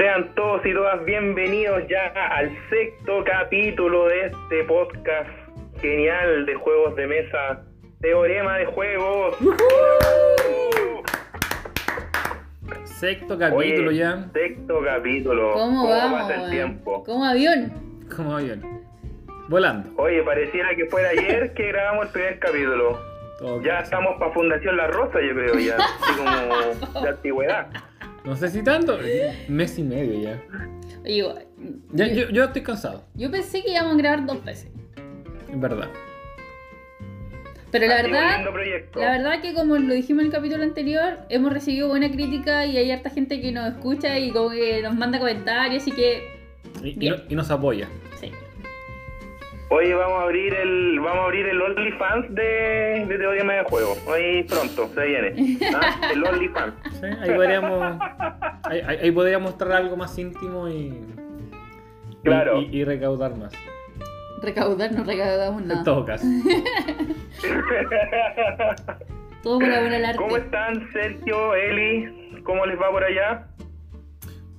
Sean todos y todas bienvenidos ya al sexto capítulo de este podcast genial de juegos de mesa, Teorema de Juegos. Sexto capítulo Oye, ya. Sexto capítulo. ¿Cómo, vamos? pasa el tiempo? Como avión. Como avión. Volando. Oye, pareciera que fuera ayer que grabamos el primer capítulo. Todo Ya estamos para Fundación La Rosa, yo creo, ya. Así como de antigüedad. No sé si tanto. Mes y medio ya. Oye, Ya, yo, yo, yo estoy cansado. yo pensé que íbamos a grabar dos veces. En verdad. Pero la Así, verdad, lindo proyecto. la verdad que como lo dijimos en el capítulo anterior, hemos recibido buena crítica y hay harta gente que nos escucha y como que nos manda comentarios, así que Y, nos apoya. sí. Oye, vamos a abrir el vamos a abrir el OnlyFans de, de Teorema de Juego. Hoy pronto, se viene. ¿Ah? El OnlyFans. Sí, ahí podríamos. Ahí, ahí- podríamos mostrar algo más íntimo y. Claro. Y, y recaudar más. Recaudar, no recaudamos En nada. todo caso. Todo por arte. ¿Cómo están, Sergio, Eli? ¿Cómo les va por allá?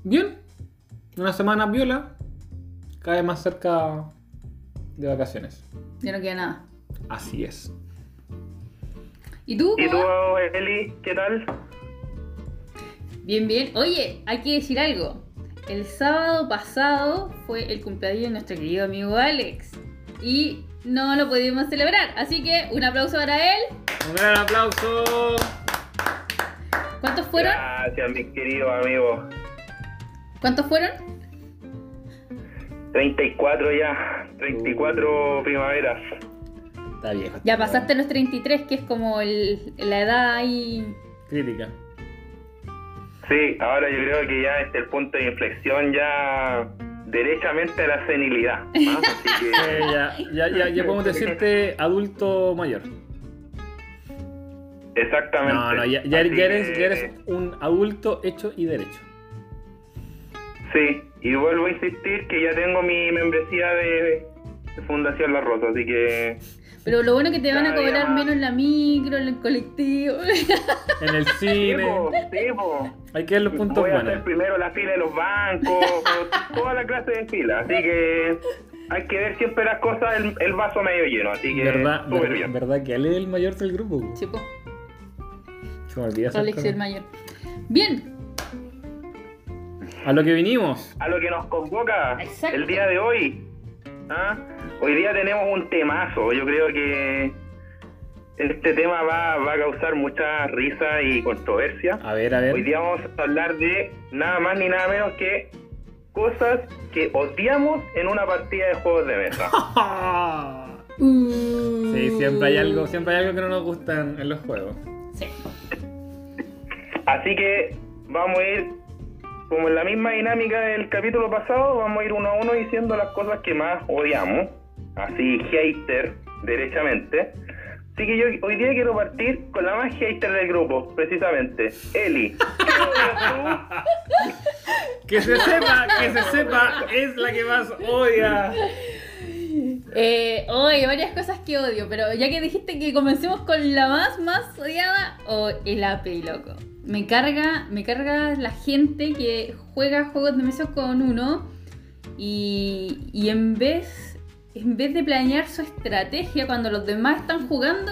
Bien. Una semana viola. Cada vez más cerca de vacaciones. Ya no queda nada. Así es. ¿Y tú? ¿Y tú? Eli, qué tal? Bien, bien. Oye, hay que decir algo. El sábado pasado fue el cumpleaños de nuestro querido amigo Alex. Y no lo pudimos celebrar. Así que un aplauso para él. Un gran aplauso. ¿Cuántos fueron? Gracias, mis queridos amigos. ¿Cuántos fueron? 34 ya. 34 primaveras. Está viejo. Ya pasaste los 33, que es como el- la edad ahí. Crítica. Sí, ahora yo creo que ya este es el punto de inflexión ya derechamente a la senilidad. ¿ah? Así que... Eh, ya, ya, ya, ya podemos decirte adulto mayor. Exactamente. No, no, ya, ya, Así ya eres, que- ya eres un adulto hecho y derecho. Sí, y vuelvo a insistir que ya tengo mi membresía de, de Fundación La Rosa, así que Pero lo bueno es que te van a cobrar menos en la micro, en el colectivo. En el cine. po, sí, po. Hay que ver los puntos voy a buenos. hacer primero la fila de los bancos, toda la clase de fila, así que hay que ver siempre las cosas, el, el vaso medio lleno, así que ¿Verdad, verdad, bien. verdad que él es el mayor del grupo? Po, Se Alex cosa. el mayor. Bien, A lo que vinimos. A lo que nos convoca Exacto. el día de hoy. ¿Ah? Hoy día tenemos un temazo, yo creo que este tema va, va a causar mucha risa y controversia. A ver, a ver. Hoy día vamos a hablar de nada más ni nada menos que cosas que odiamos en una partida de juegos de mesa. Sí, siempre hay algo, siempre hay algo que no nos gusta en, en los juegos. Sí. Así que vamos a ir, como en la misma dinámica del capítulo pasado, vamos a ir uno a uno diciendo las cosas que más odiamos. Así, hater, derechamente. Así que yo hoy día quiero partir con la más hater del grupo, precisamente. Eli. Que se sepa, que se sepa, es la que más odia. Eh, oye, varias cosas que odio, pero ya que dijiste que comencemos con la más, más odiada, o el AP, loco. Me carga, me carga la gente que juega juegos de mesa con uno y, y en vez, en vez de planear su estrategia cuando los demás están jugando,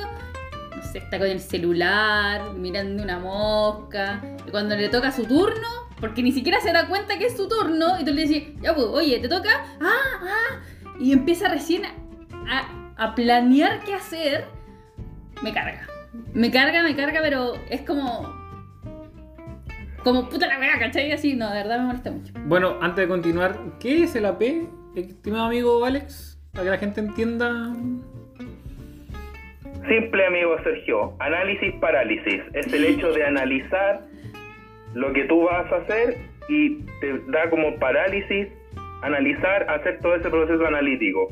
no sé, está con el celular, mirando una mosca, y cuando le toca su turno, porque ni siquiera se da cuenta que es su turno, y tú le dices, ya pues, oye, ¿te toca? Ah, ah, y empieza recién a, a planear qué hacer, me carga. Me carga, me carga, pero es como. Como puta la wea, ¿cachai? Así, no, de verdad me molesta mucho. Bueno, antes de continuar, ¿qué es el AP, estimado amigo Alex? Para que la gente entienda. Simple amigo Sergio, análisis parálisis. Es el hecho de analizar lo que tú vas a hacer y te da como parálisis analizar, hacer todo ese proceso analítico.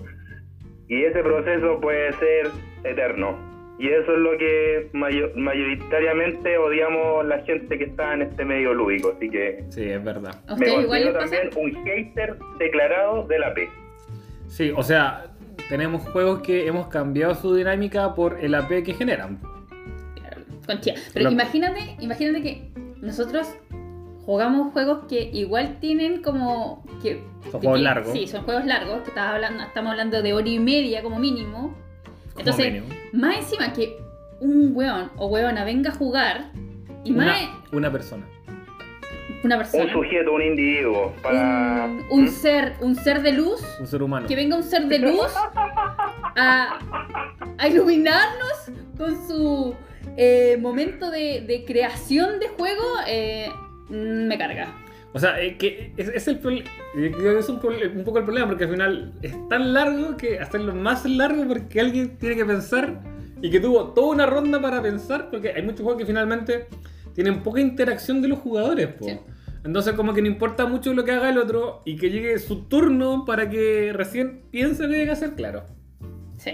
Y ese proceso puede ser eterno. Y eso es lo que mayo- mayoritariamente odiamos la gente que está en este medio lúdico. Así que Sí, es verdad. ¿A me considero pasa? también un hater declarado de la P. Sí, o sea, tenemos juegos que hemos cambiado su dinámica por el AP que generan. Claro, Conchita. Pero Lo- imagínate, imagínate que nosotros jugamos juegos que igual tienen como... Que, Son juegos que- largos. Sí, son juegos largos, que estás hablando, estamos hablando de hora y media como mínimo. Entonces, mínimo. más encima que un weón o weona venga a jugar y más Una, una persona. una Un persona, sujeto, un individuo. Para... un, un ¿Mm? ser, un ser de luz, Un ser humano. que venga un ser de luz a, a iluminarnos con su eh, momento de, de creación de juego, eh, mm, me carga. O sea, eh, que es, es el eh, es un, prole- un poco el problema porque al final es tan largo que hacerlo más largo porque alguien tiene que pensar y que tuvo toda una ronda para pensar porque hay muchos juegos que finalmente tienen poca interacción de los jugadores. po. Sí. Entonces como que no importa mucho lo que haga el otro y que llegue su turno para que recién piense lo que hay que hacer, claro. Sí.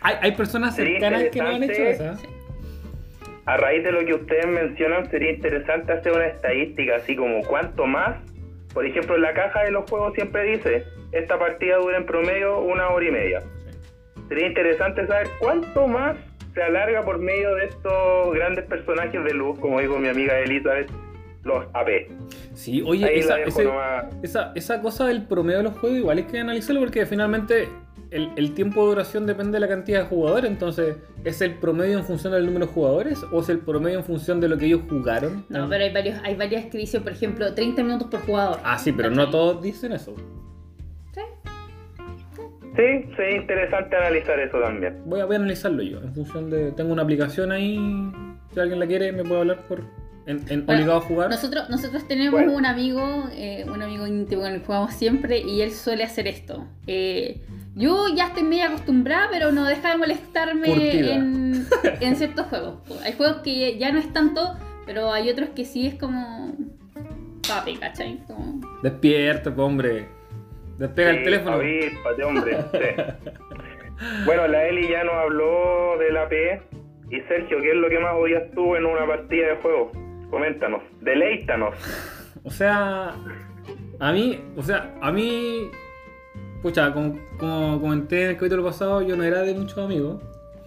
Hay, hay personas cercanas que no han hecho eso. ¿eh? A raíz de lo que ustedes mencionan, sería interesante hacer una estadística, así como cuánto más. Por ejemplo, en la caja de los juegos siempre dice, esta partida dura en promedio una hora y media. Sería interesante saber cuánto más se alarga por medio de estos grandes personajes de luz, como dijo mi amiga Elizabeth, los AP. Sí, oye, esa, ese- esa, esa cosa del promedio de los juegos igual hay que analizarlo porque finalmente el, el tiempo de duración depende de la cantidad de jugadores, entonces ¿es el promedio en función del número de jugadores o es el promedio en función de lo que ellos jugaron? No, pero hay, varios, hay varias que dicen, por ejemplo, 30 minutos por jugador. Ah, sí, pero no todos dicen eso. Sí. Sí, sería interesante analizar eso también. Voy a, voy a analizarlo yo, en función de... Tengo una aplicación ahí, si alguien la quiere me puede hablar por... En, en Bueno, obligado a jugar. Nosotros, nosotros tenemos Bueno. un amigo, eh, un amigo íntimo con el que jugamos siempre y él suele hacer esto. Eh, yo ya estoy medio acostumbrada, pero no deja de molestarme en, en ciertos juegos. Hay juegos que ya no es tanto, pero hay otros que sí es como papi, ¿cachai? Como- Despierta, pues, hombre. Despega el teléfono. avíspate, hombre. sí. Bueno, la Eli ya nos habló del AP. Y Sergio, ¿qué es lo que más odias tú en una partida de juego? Coméntanos, deleítanos. O sea, a mí, o sea, a mí, pucha, como, como comenté en el capítulo pasado, yo no era de muchos amigos.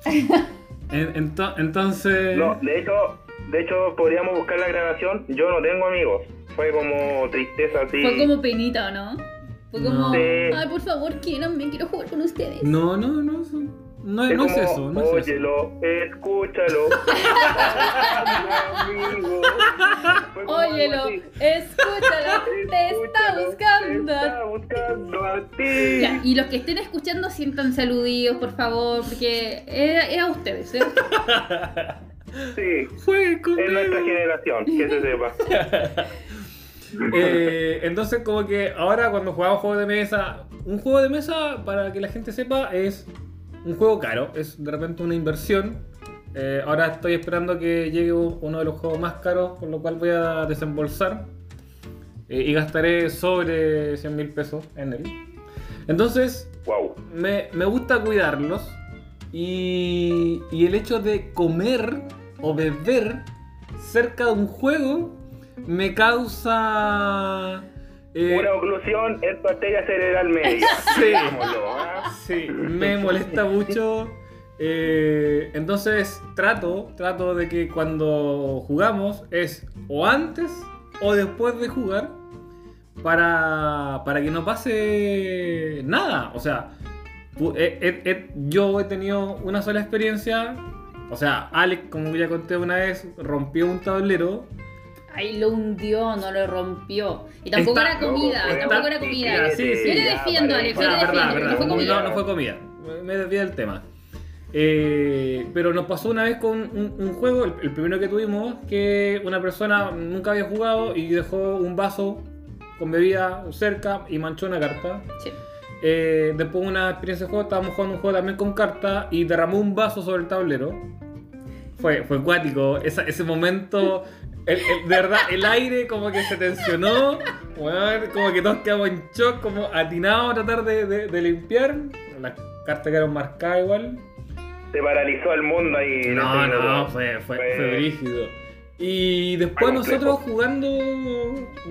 En- ento- entonces, No, de hecho, de hecho podríamos buscar la grabación. Yo no tengo amigos. Fue como tristeza así. Fue como penita, ¿o no? Fue como, No. Ay, por favor, quieranme, quiero jugar con ustedes. no, no, no, eso- no, Es no es eso, no es eso. Óyelo, escúchalo. amigo. Fue Óyelo, escúchalo, te está buscando. Te está buscando a ti. Ya, y los que estén escuchando, siéntanse aludidos, por favor, porque es, es a ustedes, ¿eh? Sí, conmigo. es nuestra generación, que se sepa. Eh, entonces, como que ahora cuando jugamos juegos de mesa, un juego de mesa, para que la gente sepa, es un juego caro, es de repente una inversión. Eh, ahora estoy esperando que llegue uno de los juegos más caros, por lo cual voy a desembolsar eh, y gastaré sobre 100 mil pesos en él. Entonces, Wow. me, me gusta cuidarlos y, y el hecho de comer o beber cerca de un juego me causa... eh, Una oclusión en tu arteria cerebral media. Sí. ¿ah? Sí, me molesta mucho. eh, entonces trato, trato de que cuando jugamos es o antes o después de jugar para, para que no pase nada. O sea, eh, eh, yo he tenido una sola experiencia. O sea, Alex, como ya conté una vez, rompió un tablero. Ahí lo hundió, no lo rompió. Y tampoco Está- era comida, loco, tampoco era comida. sí, sí. Yo le defiendo, Alex, yo le verdad, defiendo, verdad. no fue comida. No, no fue comida. Me- desvié del tema. Eh, pero nos pasó una vez con un, un juego, el, el primero que tuvimos, que una persona nunca había jugado y dejó un vaso con bebida cerca y manchó una carta. Sí. Eh, después una experiencia de juego, estábamos jugando un juego también con carta y derramó un vaso sobre el tablero. Fue, fue acuático, esa- ese momento, el- el- de verdad, el aire como que se tensionó, como que todos quedamos en shock, como atinados a tratar de, de- de limpiar. Las cartas quedaron marcadas igual. Se paralizó el mundo ahí. No, no, minuto. fue, fue, Fue- fue brígido. Y después nosotros jugando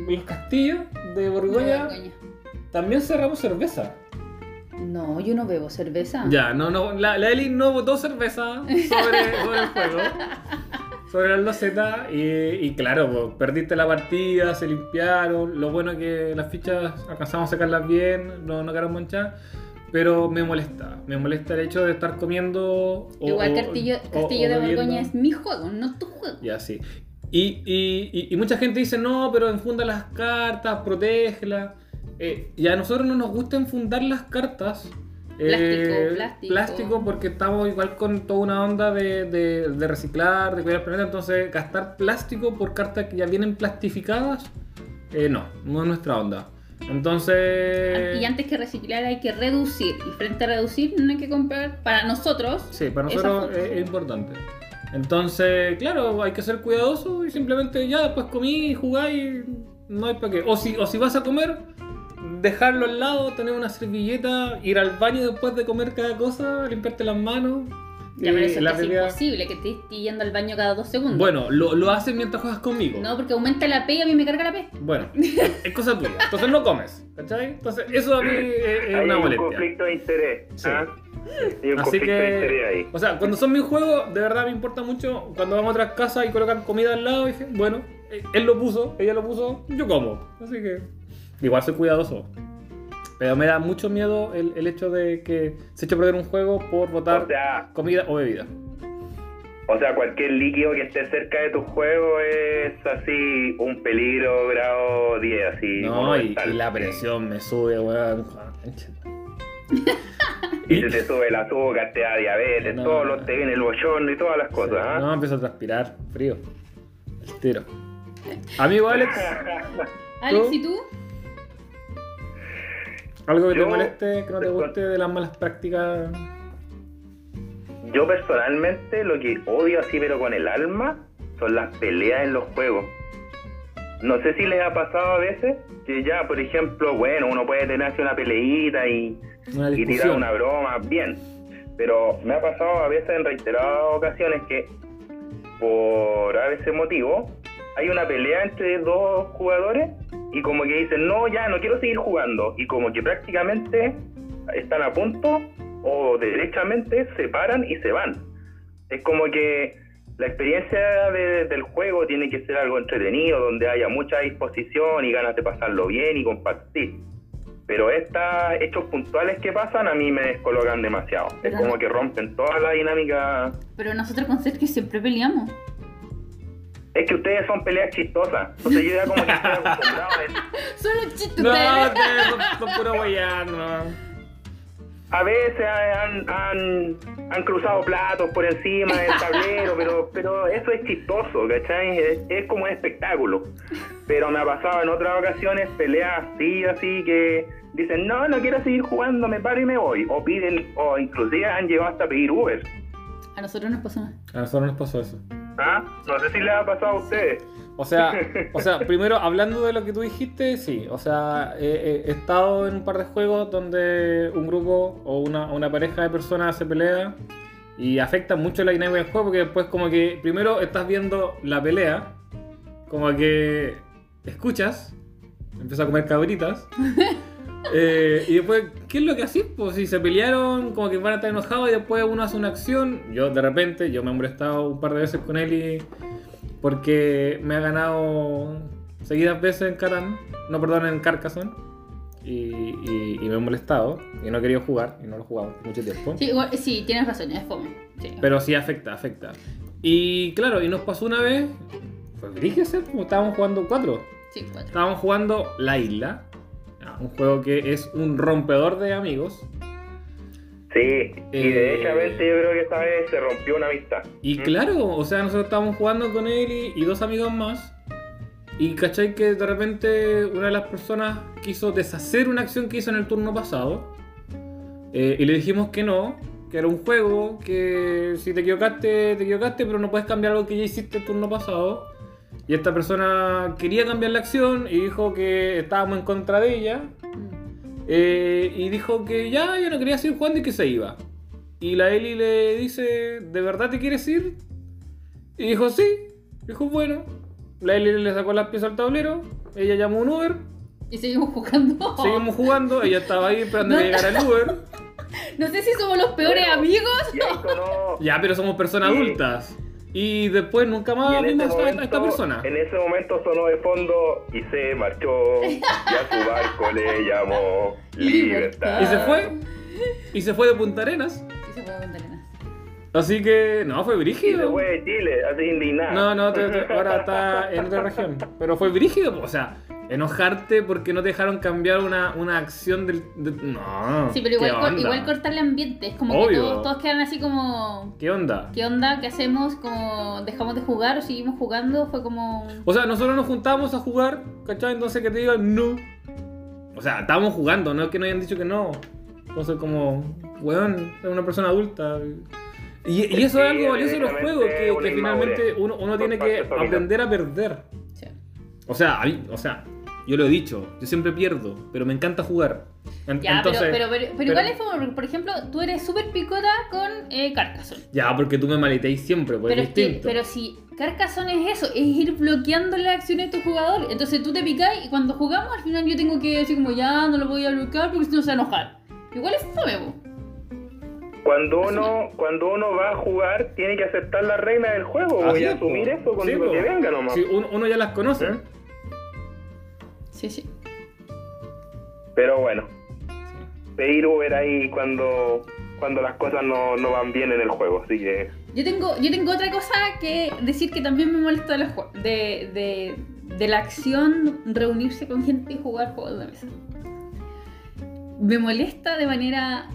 los castillos de Borgoña, Borgoña. también cerramos cerveza. No, yo no bebo cerveza. Ya, no, no, la, la Eli no votó cerveza sobre, sobre el juego. sobre las losetas y, y claro, perdiste la partida, se limpiaron. Lo bueno es que las fichas alcanzamos a sacarlas bien, no, no quedaron manchadas. Pero me molesta, me molesta el hecho de estar comiendo. o- Igual o- Castillo, o- Castillo o de. Borgoña es mi juego, no tu juego. Y, y, y- y mucha gente dice, no, pero enfunda las cartas, protégelas. Eh, y a nosotros no nos gusta enfundar las cartas. Eh, Plástico, plástico. plástico, porque estamos igual con toda una onda de, de- de reciclar, de cuidar el planeta. Entonces, gastar plástico por cartas que ya vienen plastificadas, eh, no, no es nuestra onda. Entonces. Y antes que reciclar hay que reducir. Y frente a reducir no hay que comprar para nosotros. Sí, para nosotros es, es importante. Entonces, claro, hay que ser cuidadoso y simplemente ya después comí y jugáis, no hay para qué. O si, o si vas a comer, dejarlo al lado, tener una servilleta, ir al baño después de comer cada cosa, limpiarte las manos. Ya, pero eh, eso es imposible que estés yendo al baño cada dos segundos. Bueno, lo, lo haces mientras juegas conmigo. No, porque aumenta la P y a mí me carga la P. Bueno, es cosa tuya. Entonces no comes, ¿cachai? Entonces eso a mí es, es Hay una un molestia. conflicto de interés. Sí. ¿ah? Hay un Así conflicto de interés que, ahí. o sea, cuando son mis juegos, de verdad me importa mucho cuando vamos a otras casas y colocan comida al lado. Y dije, bueno, eh, él lo puso, ella lo puso, yo como. Así que, igual soy cuidadoso. Pero me da mucho miedo el, el hecho de que se eche a perder un juego por botar O sea, comida o bebida. O sea, cualquier líquido que esté cerca de tu juego es así un peligro grado 10, así. No, y, la presión me sube, weón. Y se te sube el azúcar, te da diabetes, No. todo lo, te viene el bochorno y todas las cosas. ¿ah? No, empiezo a transpirar, frío. El tiro. Amigo Alex, Alex. ¿y tú? Algo que te Yo- moleste, que no te guste de las malas prácticas. Yo personalmente lo que odio así pero con el alma son las peleas en los juegos. No sé si les ha pasado a veces que ya, por ejemplo, bueno, uno puede tener así una peleita y, Una y tirar una broma, bien. Pero me ha pasado a veces en reiteradas ocasiones que por a veces motivo hay una pelea entre dos jugadores y como que dicen, no, ya no quiero seguir jugando. Y como que prácticamente están a punto o derechamente se paran y se van. Es como que la experiencia de- del juego tiene que ser algo entretenido, donde haya mucha disposición y ganas de pasarlo bien y compartir. Pero estos hechos puntuales que pasan a mí me descolocan demasiado. Es Pero como no- que rompen toda la dinámica. Pero nosotros con Sergio siempre peleamos. Es que ustedes son peleas chistosas. Entonces yo ya como que estoy acostumbrado a eso. Son un chiste No, ustedes. son, son puro weyando. A veces han, han, han cruzado platos por encima del tablero, pero, pero eso es chistoso, ¿cachai? Es, es como un espectáculo. Pero me ha pasado en otras ocasiones peleas así, así que dicen, no, no quiero seguir jugando, me paro y me voy. O piden, o inclusive han llegado hasta pedir Uber. A nosotros nos pasó. A nosotros nos pasó eso. ¿Ah? No sé si les ha pasado a ustedes. O sea, o sea, primero hablando de lo que tú dijiste, sí. O sea, he, he estado en un par de juegos donde un grupo o una, una pareja de personas se pelea y afecta mucho la dinámica del juego porque después como que primero estás viendo la pelea, como que escuchas, empiezas a comer cabritas. eh, y después, ¿qué es lo que haces? Pues si se pelearon, como que van a estar enojados y después uno hace una acción. Yo de repente, yo me he molestado un par de veces con él y porque me ha ganado seguidas veces en Catán, no perdón, en Carcassonne. Y, y- y me he molestado y no he querido jugar y no lo he jugado mucho tiempo. Sí, igual- sí, tienes razón, es fome. Sí. Pero sí afecta, afecta. Y claro, y nos pasó una vez, fue brígese, como estábamos jugando cuatro. Sí, cuatro. Estábamos jugando La Isla, un juego que es un rompedor de amigos. Sí, y Eh, derechamente yo creo que esta vez se rompió una amistad. Y ¿Mm? claro, o sea, nosotros estábamos jugando con él y, y dos amigos más. Y cachai que de repente una de las personas quiso deshacer una acción que hizo en el turno pasado. Eh, y le dijimos que no, que era un juego, que si te equivocaste, te equivocaste, pero no puedes cambiar algo que ya hiciste el turno pasado. Y esta persona quería cambiar la acción y dijo que estábamos en contra de ella. Eh, y dijo que ya, ya no quería seguir jugando y que se iba. Y la Eli le dice, ¿de verdad te quieres ir? Y dijo, sí. Dijo, bueno. La Eli le sacó las piezas al tablero, ella llamó un Uber, Y seguimos jugando. seguimos jugando, ella estaba ahí esperando que llegara el Uber. No sé si somos los peores Bueno. amigos. Ya, pero somos personas Sí. adultas. Y después nunca más vimos a esta, a momento- esta persona. En ese momento sonó de fondo y se marchó. Y a su barco le llamó Libertad. Y se fue. Y se fue de Punta Arenas. Y se puede contar en eso. Así que, no, fue Y se brígido. fue de Chile, así indignado. No, no, te- te- ahora está en otra región. Pero fue brígido, o sea, enojarte porque no te dejaron cambiar una, una acción del. de- no. Sí, pero igual, igual cortar el ambiente. Es como Obvio. que todos, todos quedan así como. ¿Qué onda? ¿Qué onda? ¿Qué hacemos? Como dejamos de jugar o seguimos jugando. Fue como. O sea, nosotros nos juntamos a jugar, ¿cachai? Entonces que te digan no. O sea, estábamos jugando, no es que nos hayan dicho que no. Entonces, como, weón, es una persona adulta. Y, y eso es algo valioso de los juegos, que, finalmente uno, tiene que aprender a perder. Sí. O sea, a mí- o sea, yo lo he dicho, yo siempre pierdo, pero me encanta jugar. En- Ya, entonces, pero, pero, pero, pero pero- igual es como, por ejemplo, tú eres súper picota con eh, Carcassonne. Ya, porque tú me maliteis siempre, pues Pero, es que, distinto. pero si Carcassonne es eso, es ir bloqueando las acciones de tu jugador. Entonces tú te picáis y cuando jugamos al final yo tengo que decir como ya no lo voy a bloquear porque si no se va a enojar. Igual es fome. Cuando uno, cuando uno va a jugar, tiene que aceptar las reglas del juego. Po. asumir eso con Sí, lo que venga nomás. Sí, uno, uno ya las conoce. ¿Eh? Sí, sí. Pero bueno, pedir Uber ahí cuando, cuando las cosas no, no van bien en el juego. Así que Yo tengo, yo tengo otra cosa que decir que también me molesta de, de, de la acción reunirse con gente y jugar juegos de mesa. Me molesta de manera.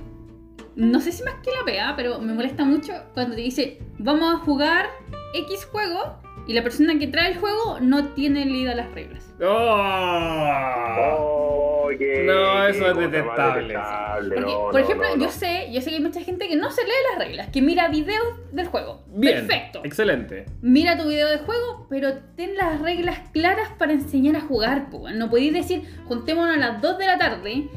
No sé si más que la pega, pero me molesta mucho cuando te dice vamos a jugar X juego y la persona que trae el juego no tiene leídas las reglas. ¡Oh! Oh, No, eso es detestable. detestable. Porque, No, por ejemplo, no, no. yo sé, yo sé que hay mucha gente que no se lee las reglas, que mira videos del juego. Bien. Perfecto. Excelente. Mira tu video de juego, pero ten las reglas claras para enseñar a jugar. po. No podéis decir, juntémonos a las 2 de la tarde.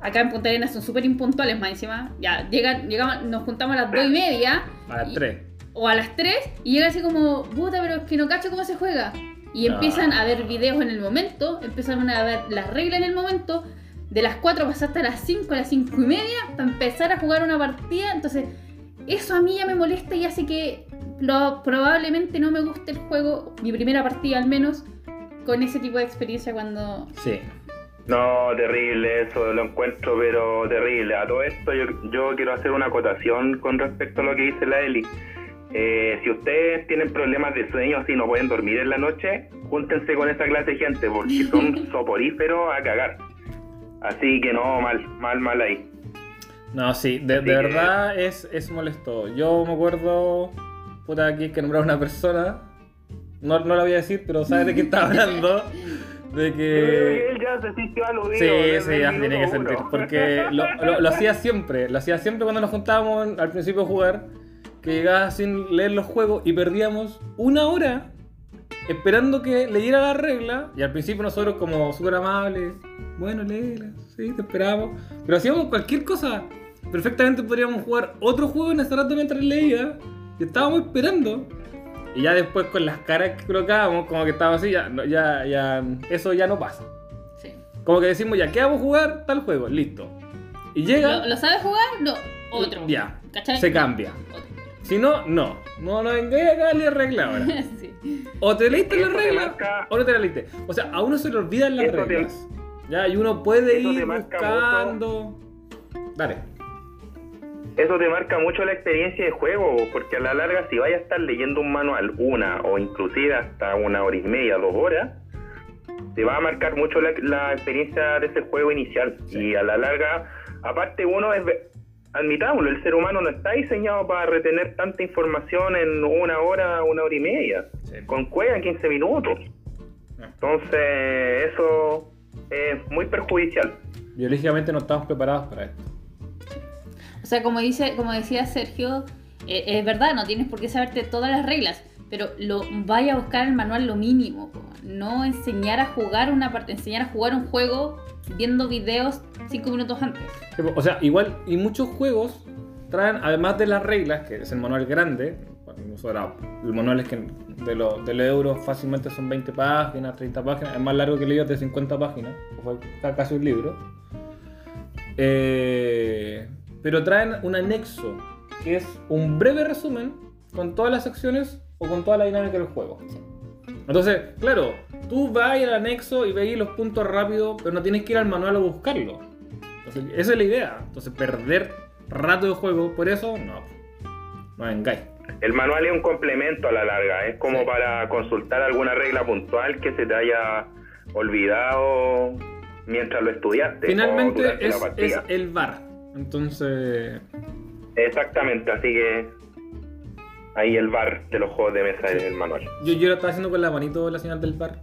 Acá en Punta Arenas son súper impuntuales más encima. Ya, llegan, llegamos, nos juntamos a las 2 y media. A las 3. O a las 3 y llega así como, puta, pero es que no cacho cómo se juega. Y Ah. empiezan a ver videos en el momento, empiezan a ver las reglas en el momento. De las 4 pasaste a las 5, a las 5 y media para empezar a jugar una partida. Entonces, eso a mí ya me molesta y hace que lo- probablemente no me guste el juego, mi primera partida al menos, con ese tipo de experiencia cuando... Sí. No, terrible, eso lo encuentro, pero terrible. A todo esto yo, yo quiero hacer una acotación con respecto a lo que dice la Eli. Eh, si ustedes tienen problemas de sueño, así no pueden dormir en la noche, júntense con esa clase de gente, porque son soporíferos a cagar. Así que no, mal, mal, mal ahí. No, sí, de, de que- verdad es, es molesto. Yo me acuerdo, puta, aquí que nombrar a una persona, no, no la voy a decir, pero sabes de qué está hablando. De Yo creo que él ya se sintió aludido. Sí, sí, ya se tiene que sentir. Porque lo, lo- lo hacía siempre, lo hacía siempre cuando nos juntábamos al principio a jugar, que llegaba sin leer los juegos y perdíamos una hora esperando que leyera la regla. Y al principio nosotros como súper amables, bueno, léela, sí, te esperamos. Pero hacíamos cualquier cosa. Perfectamente podríamos jugar otro juego en ese rato mientras leía. Y estábamos esperando. Y ya después con las caras que colocábamos, como que estaba así, ya, ya, ya, eso ya no pasa. Sí. Como que decimos, ya, ¿qué vamos a jugar? Tal juego, listo. Y llega, ¿Lo, lo sabes jugar? No. Otro. ya, ¿Cachai? se cambia. Otro. Si no, no. No, no vengáis acá a leer regla ahora. sí. O te leíste Eso la te regla marca- o no te la leíste. O sea, a uno se le olvidan las Eso te- reglas. Ya, y uno puede eso ir buscando. Dale. Eso te marca mucho la experiencia de juego, porque a la larga si vayas a estar leyendo un manual una o inclusive hasta una hora y media, dos horas, te va a marcar mucho la, la experiencia de ese juego inicial. Sí. Y a la larga, aparte uno es, admitámoslo, el ser humano no está diseñado para retener tanta información en una hora, una hora y media. Sí. Con cueva en 15 minutos. Ah. Entonces, eso es muy perjudicial. Biológicamente no estamos preparados para esto. O sea, como dice, como decía Sergio, eh, es verdad, no tienes por qué saberte todas las reglas, pero lo vaya a buscar el manual lo mínimo, no enseñar a jugar una parte, enseñar a jugar un juego viendo videos cinco minutos antes. O sea, igual, y muchos juegos traen, además de las reglas, que es el manual grande, bueno, el manual es que de los de los euros fácilmente son 20 páginas, 30 páginas, es más largo que el libro de 50 páginas, fue ca- casi un libro. Eh, pero traen un anexo, que es un breve resumen con todas las acciones o con toda la dinámica del juego. Entonces, claro, tú vas al anexo y veis los puntos rápidos, pero no tienes que ir al manual a buscarlo. Entonces, esa es la idea. Entonces, perder rato de juego, por eso, no. No vengáis. El manual es un complemento a la larga, es como Sí. para consultar alguna regla puntual que se te haya olvidado mientras lo estudiaste. Finalmente es, es el bar. Entonces, Exactamente, así que ahí el bar de los juegos de mesa es el manual. yo, yo lo estaba haciendo con la manito la señal del bar.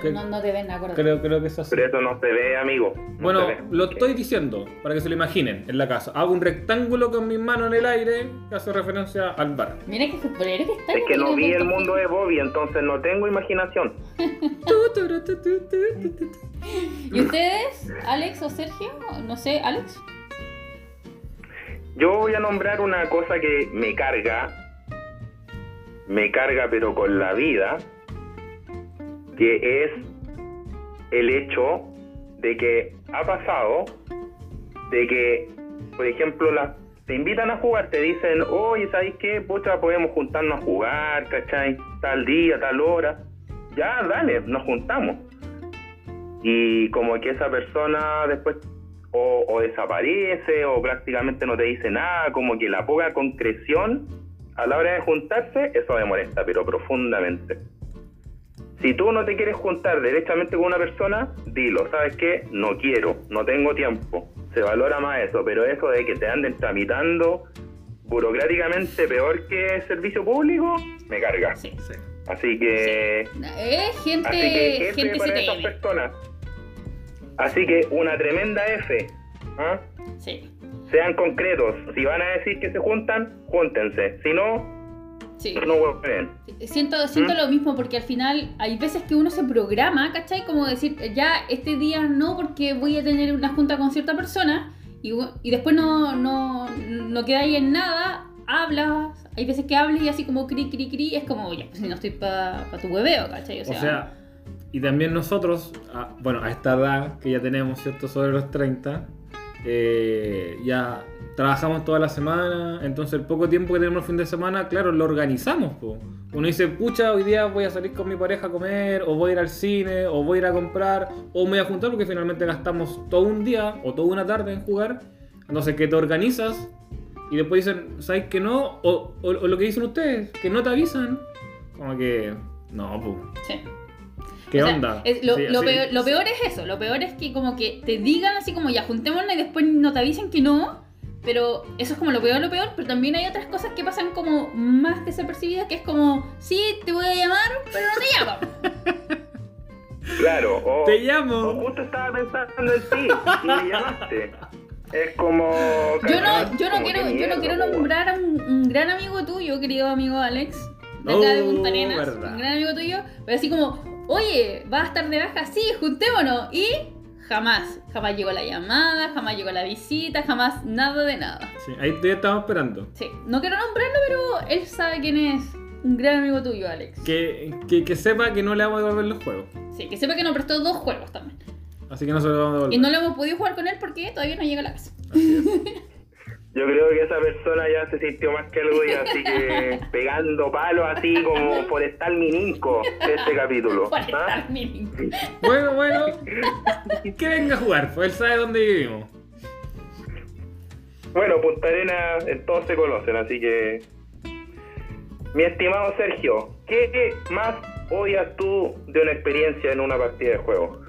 Pero no, no te ven, acuérdate. Creo, creo que eso así. Pero eso no se ve, amigo. no Bueno, ve. lo estoy diciendo para que se lo imaginen en la casa. Hago un rectángulo con mis manos en el aire que hace referencia al bar. Mira que futbolero que está. Es que no vi el mundo de Bobby, entonces no tengo imaginación. ¿Y ustedes, Alex o Sergio? No sé, Alex. Yo voy a nombrar una cosa que me carga, me carga pero con la vida, que es el hecho de que ha pasado de que, por ejemplo, las te invitan a jugar, te dicen, oye, ¿sabes qué? Pucha, podemos juntarnos a jugar, ¿cachai? Tal día, tal hora. Ya, dale, nos juntamos. Y como que esa persona después o, o desaparece o prácticamente no te dice nada, como que la poca concreción a la hora de juntarse, eso me molesta, pero profundamente. Si tú no te quieres juntar derechamente con una persona, dilo, ¿sabes qué? No quiero, no tengo tiempo. Se valora más eso, pero eso de que te anden tramitando burocráticamente peor que servicio público, me carga. Sí. Sí. Así que... Eh, gente, Así que F gente para esas personas. Así que una tremenda F. ¿ah? Sí, Sean concretos. Si van a decir que se juntan, júntense. Si no, sí. no. Siento, siento ¿Mm? lo mismo porque al final hay veces que uno se programa, ¿cachai? Como decir, ya este día no porque voy a tener una junta con cierta persona y, y después no, no, no queda ahí en nada, hablas, hay veces que hablas y así como cri, cri, cri, es como, ya, pues si no estoy para tu hueveo, ¿cachai? O sea, y también nosotros, a- bueno, a esta edad que ya tenemos, ¿cierto? Sobre los 30, eh, ya trabajamos toda la semana, entonces el poco tiempo que tenemos el fin de semana, claro, lo organizamos. po. Uno dice, pucha, hoy día voy a salir con mi pareja a comer, o voy a ir al cine, o voy a ir a comprar, o me voy a juntar porque finalmente gastamos todo un día o toda una tarde en jugar. Entonces, que te organizas y después dicen, ¿sabes que no? O, o- o lo que dicen ustedes, que no te avisan. Como que, no, pues. sí. ¿Qué O sea, onda? es- lo, Sí, lo sí. peor, lo peor es eso, lo peor es que como que te digan así como ya juntémonos y después no te avisen que no, pero eso es como lo peor, lo peor, pero también hay otras cosas que pasan como más desapercibidas, que es como, sí, te voy a llamar, pero no te llamo. Claro. O, Te o llamo. justo estaba pensando en ti y me llamaste. Es como. Yo no, yo no Como quiero, yo no quiero nombrar a un, un gran amigo tuyo, querido amigo Alex, de acá de Oh, Punta Arenas, un gran amigo tuyo, pero así como, oye, vas a estar de baja, sí, juntémonos, y jamás, jamás llegó la llamada, jamás llegó la visita, jamás nada de nada. Sí, ahí te estamos esperando. Sí, no quiero nombrarlo, pero él sabe quién es un gran amigo tuyo, Alex. Que, que, que sepa que no le vamos a devolver los juegos. Sí, que sepa que nos prestó dos juegos también. Así que no se los vamos a devolver. Y no lo hemos podido jugar con él porque todavía no llega a la casa. Yo creo que esa persona ya se sintió más que algo y así que pegando palos así como forestal mininco este capítulo. Por ¿ah? Bueno, bueno. que venga a jugar, pues él sabe dónde vivimos. Bueno, Punta Arenas eh, todos se conocen, así que. Mi estimado Sergio, ¿qué más odias tú de una experiencia en una partida de juego?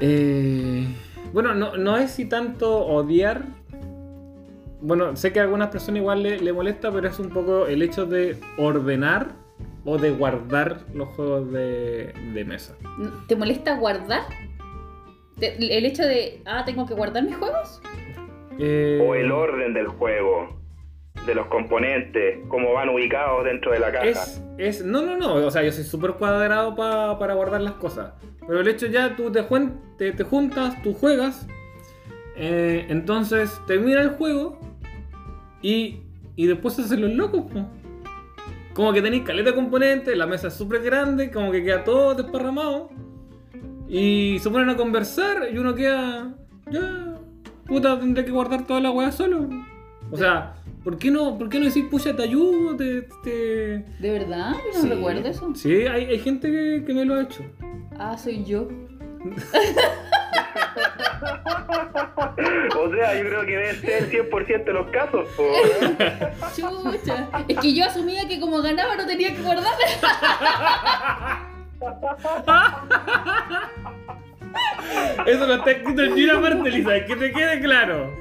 Eh, bueno, no, no es si tanto odiar. Bueno, sé que a algunas personas igual le, le molesta, pero es un poco el hecho de ordenar o de guardar los juegos de, de mesa. ¿Te molesta guardar? Te- ¿El hecho de, ah, tengo que guardar mis juegos? Eh, O el orden del juego, de los componentes, cómo van ubicados dentro de la caja. Es, es, no, no, no, o sea, yo soy súper cuadrado pa- para guardar las cosas. Pero el hecho ya, tú te, te, te juntas, tú juegas, eh, entonces termina el juego y, y después se hacen los locos. po. Como que tenéis caleta de componentes, la mesa es súper grande, como que queda todo desparramado. Y se ponen a conversar y uno queda, ya, puta, tendré que guardar toda la weá solo. O sea, ¿Por qué no, por qué no decir pucha te ayudo? Te, te- ¿De verdad? Yo no Sí. recuerdo eso. Sí, hay, hay gente que, que me lo ha hecho. Ah, soy yo. O sea, yo creo que debe ser 100% de los casos. po. Chucha. Es que yo asumía que como ganaba no tenía que guardar. Eso no está escrito en ninguna parte, Lisa, que te quede claro.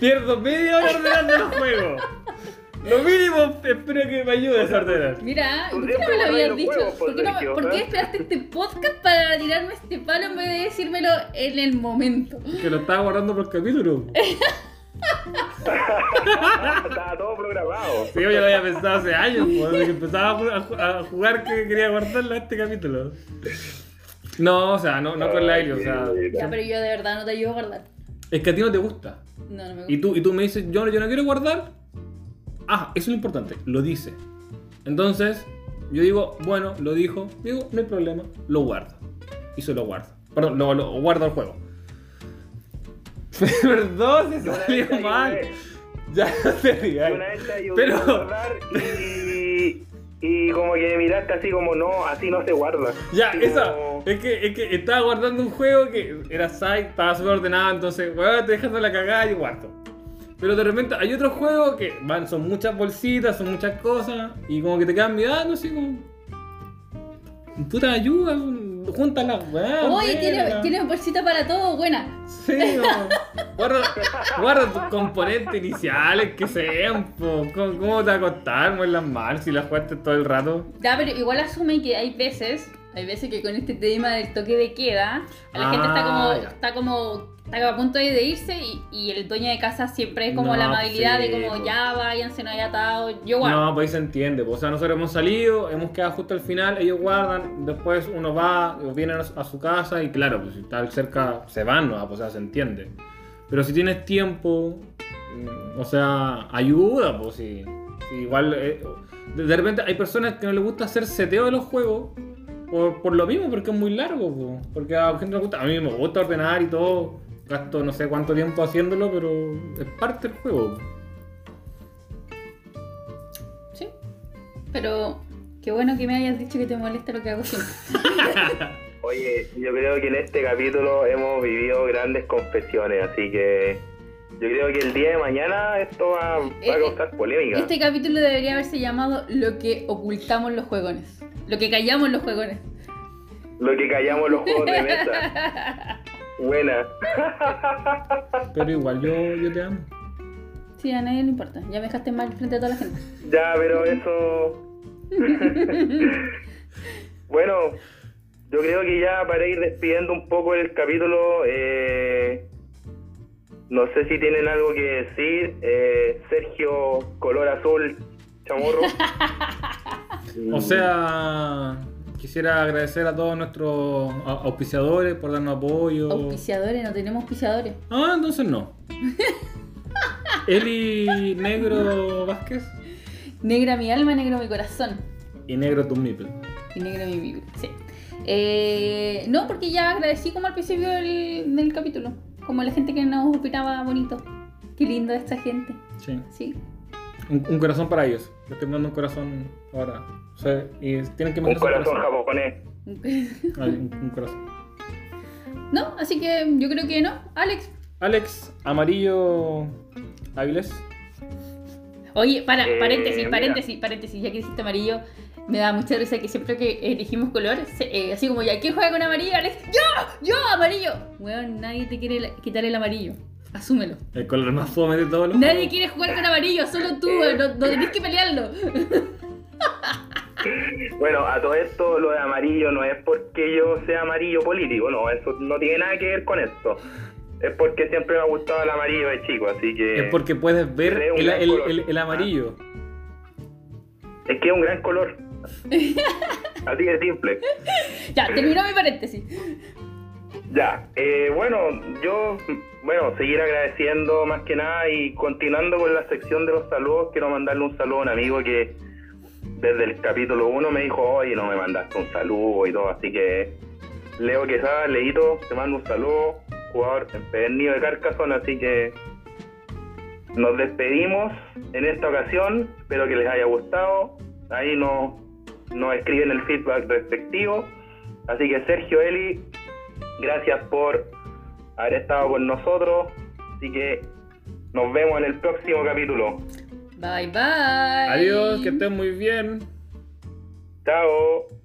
Pierdo media hora ordenando los juegos. Lo mínimo, espero que me ayudes a ordenar. Mira, Tú ¿por qué no me lo habías dicho? ¿Por qué, no me- Sergio, por qué ¿eh? esperaste este podcast para tirarme este palo en vez de decírmelo en el momento? Que lo estaba guardando por capítulo. Estaba todo programado. Sí, yo ya lo había pensado hace años, pues, desde que empezaba a ju- a ju- a jugar que quería guardarlo a este capítulo. No, o sea, no, no con la Ailey, o sea. Ya, pero yo de verdad no te ayudo a guardar. Es que a ti no te gusta. No, no me gusta. Y tú, y tú me dices, yo, yo no quiero guardar. Ah, eso es lo importante, lo dice. Entonces, yo digo, bueno, lo dijo, digo, no hay problema, lo guardo. Y se lo guardo. Perdón, lo, lo guardo al juego. Perdón, se Yo salió te mal. ayudé. Ya no te Yo ayudé Pero- y, y como que miraste así como, no, así no se guarda. Ya, Así esa. como- Es que, es que estaba guardando un juego que era site, estaba súper ordenado, entonces, weón, te dejando la cagada y guardo. Pero de repente hay otros juegos que van, son muchas bolsitas, son muchas cosas, y como que te quedan mirando así como. Puta ayuda, junta las weas. Oye, tiene, tiene bolsita para todo, buena. Sí, guarda, guarda tus componentes iniciales que sean, po. ¿Cómo, te va a costar moverlas mal si las jugaste todo el rato? Ya, pero igual asume que hay veces, hay veces que con este tema del toque de queda, la gente está Ah, como, está como, está a punto de irse y, y el dueño de casa siempre es como No, la amabilidad sí, de como pues. ya váyanse, no hay atado, yo guardo. No, pues ahí se entiende. pues, O sea, nosotros hemos salido, hemos quedado justo al final, ellos guardan, después uno va, o viene a su casa y claro, pues si está cerca, se van, ¿no? Pues, o sea, se entiende. Pero si tienes tiempo, mm, o sea, ayuda, pues si igual... eh, de repente hay personas que no les gusta hacer seteo de los juegos por, por lo mismo, porque es muy largo, porque a la gente le gusta, a mí me gusta ordenar y todo, gasto no sé cuánto tiempo haciéndolo, pero es parte del juego. Sí. Pero qué bueno que me hayas dicho que te molesta lo que hago siempre. Oye, yo creo que en este capítulo hemos vivido grandes confesiones, así que yo creo que el día de mañana esto va, va a Eh, causar polémica. Este capítulo debería haberse llamado Lo que ocultamos los juegones. Lo que callamos los juegones. Lo que callamos los juegos de mesa. Buena. Pero igual yo, yo te amo. Sí, a nadie le importa. Ya me dejaste mal frente a toda la gente. Ya, pero eso. bueno, yo creo que ya para ir despidiendo un poco el capítulo, eh, no sé si tienen algo que decir. Eh, Sergio, color azul, chamorro. O sea, quisiera agradecer a todos nuestros au- auspiciadores por darnos apoyo. Auspiciadores, no tenemos auspiciadores. Ah, entonces no. Eli Negro Vázquez Negra mi alma, negro mi corazón. y Negro Tu Nipple. Y negro mi biblia. Sí. Eh, no, porque ya agradecí como al principio del, del capítulo. Como la gente que nos opinaba bonito. Qué lindo esta gente. Sí. Sí. Un, un corazón para ellos. Le estoy mandando un corazón ahora. O sea, y tienen que Un mandar su corazón japonés. Ay, un, un corazón. no, así que yo creo que no. Alex. Alex Amarillo Áviles. Oye, para, Eh, paréntesis, paréntesis, paréntesis, ya que dijiste amarillo, me da mucha risa que siempre que elegimos colores, se- eh, así como ya, ¿quién juega con amarillo? Alex, ¡yo! ¡Yo! ¡Amarillo! Weón, nadie te quiere la- quitar el amarillo. Asúmelo. El color más fome de todos los Nadie juegos. quiere jugar con amarillo, solo tú, no, no tenés que pelearlo. Bueno, a todo esto lo de amarillo no es porque yo sea amarillo político, no, eso no tiene nada que ver con esto. Es porque siempre me ha gustado el amarillo de chico, así que... Es porque puedes ver el, gran el- color. el- el amarillo. Es que es un gran color. Así de simple. Ya, terminó mi paréntesis. Ya, eh, bueno, yo, bueno, seguir agradeciendo más que nada y continuando con la sección de los saludos, quiero mandarle un saludo a un amigo que desde el capítulo 1 me dijo, oye, no me mandaste un saludo y todo, así que Leo Quesada, Leito, te mando un saludo, jugador empedernido de Carcassonne, así que nos despedimos en esta ocasión. Espero que les haya gustado. Ahí nos, nos escriben el feedback respectivo. Así que Sergio Eli, gracias por haber estado con nosotros. Así que nos vemos en el próximo capítulo. Bye bye. Adiós, que estén muy bien. Chao.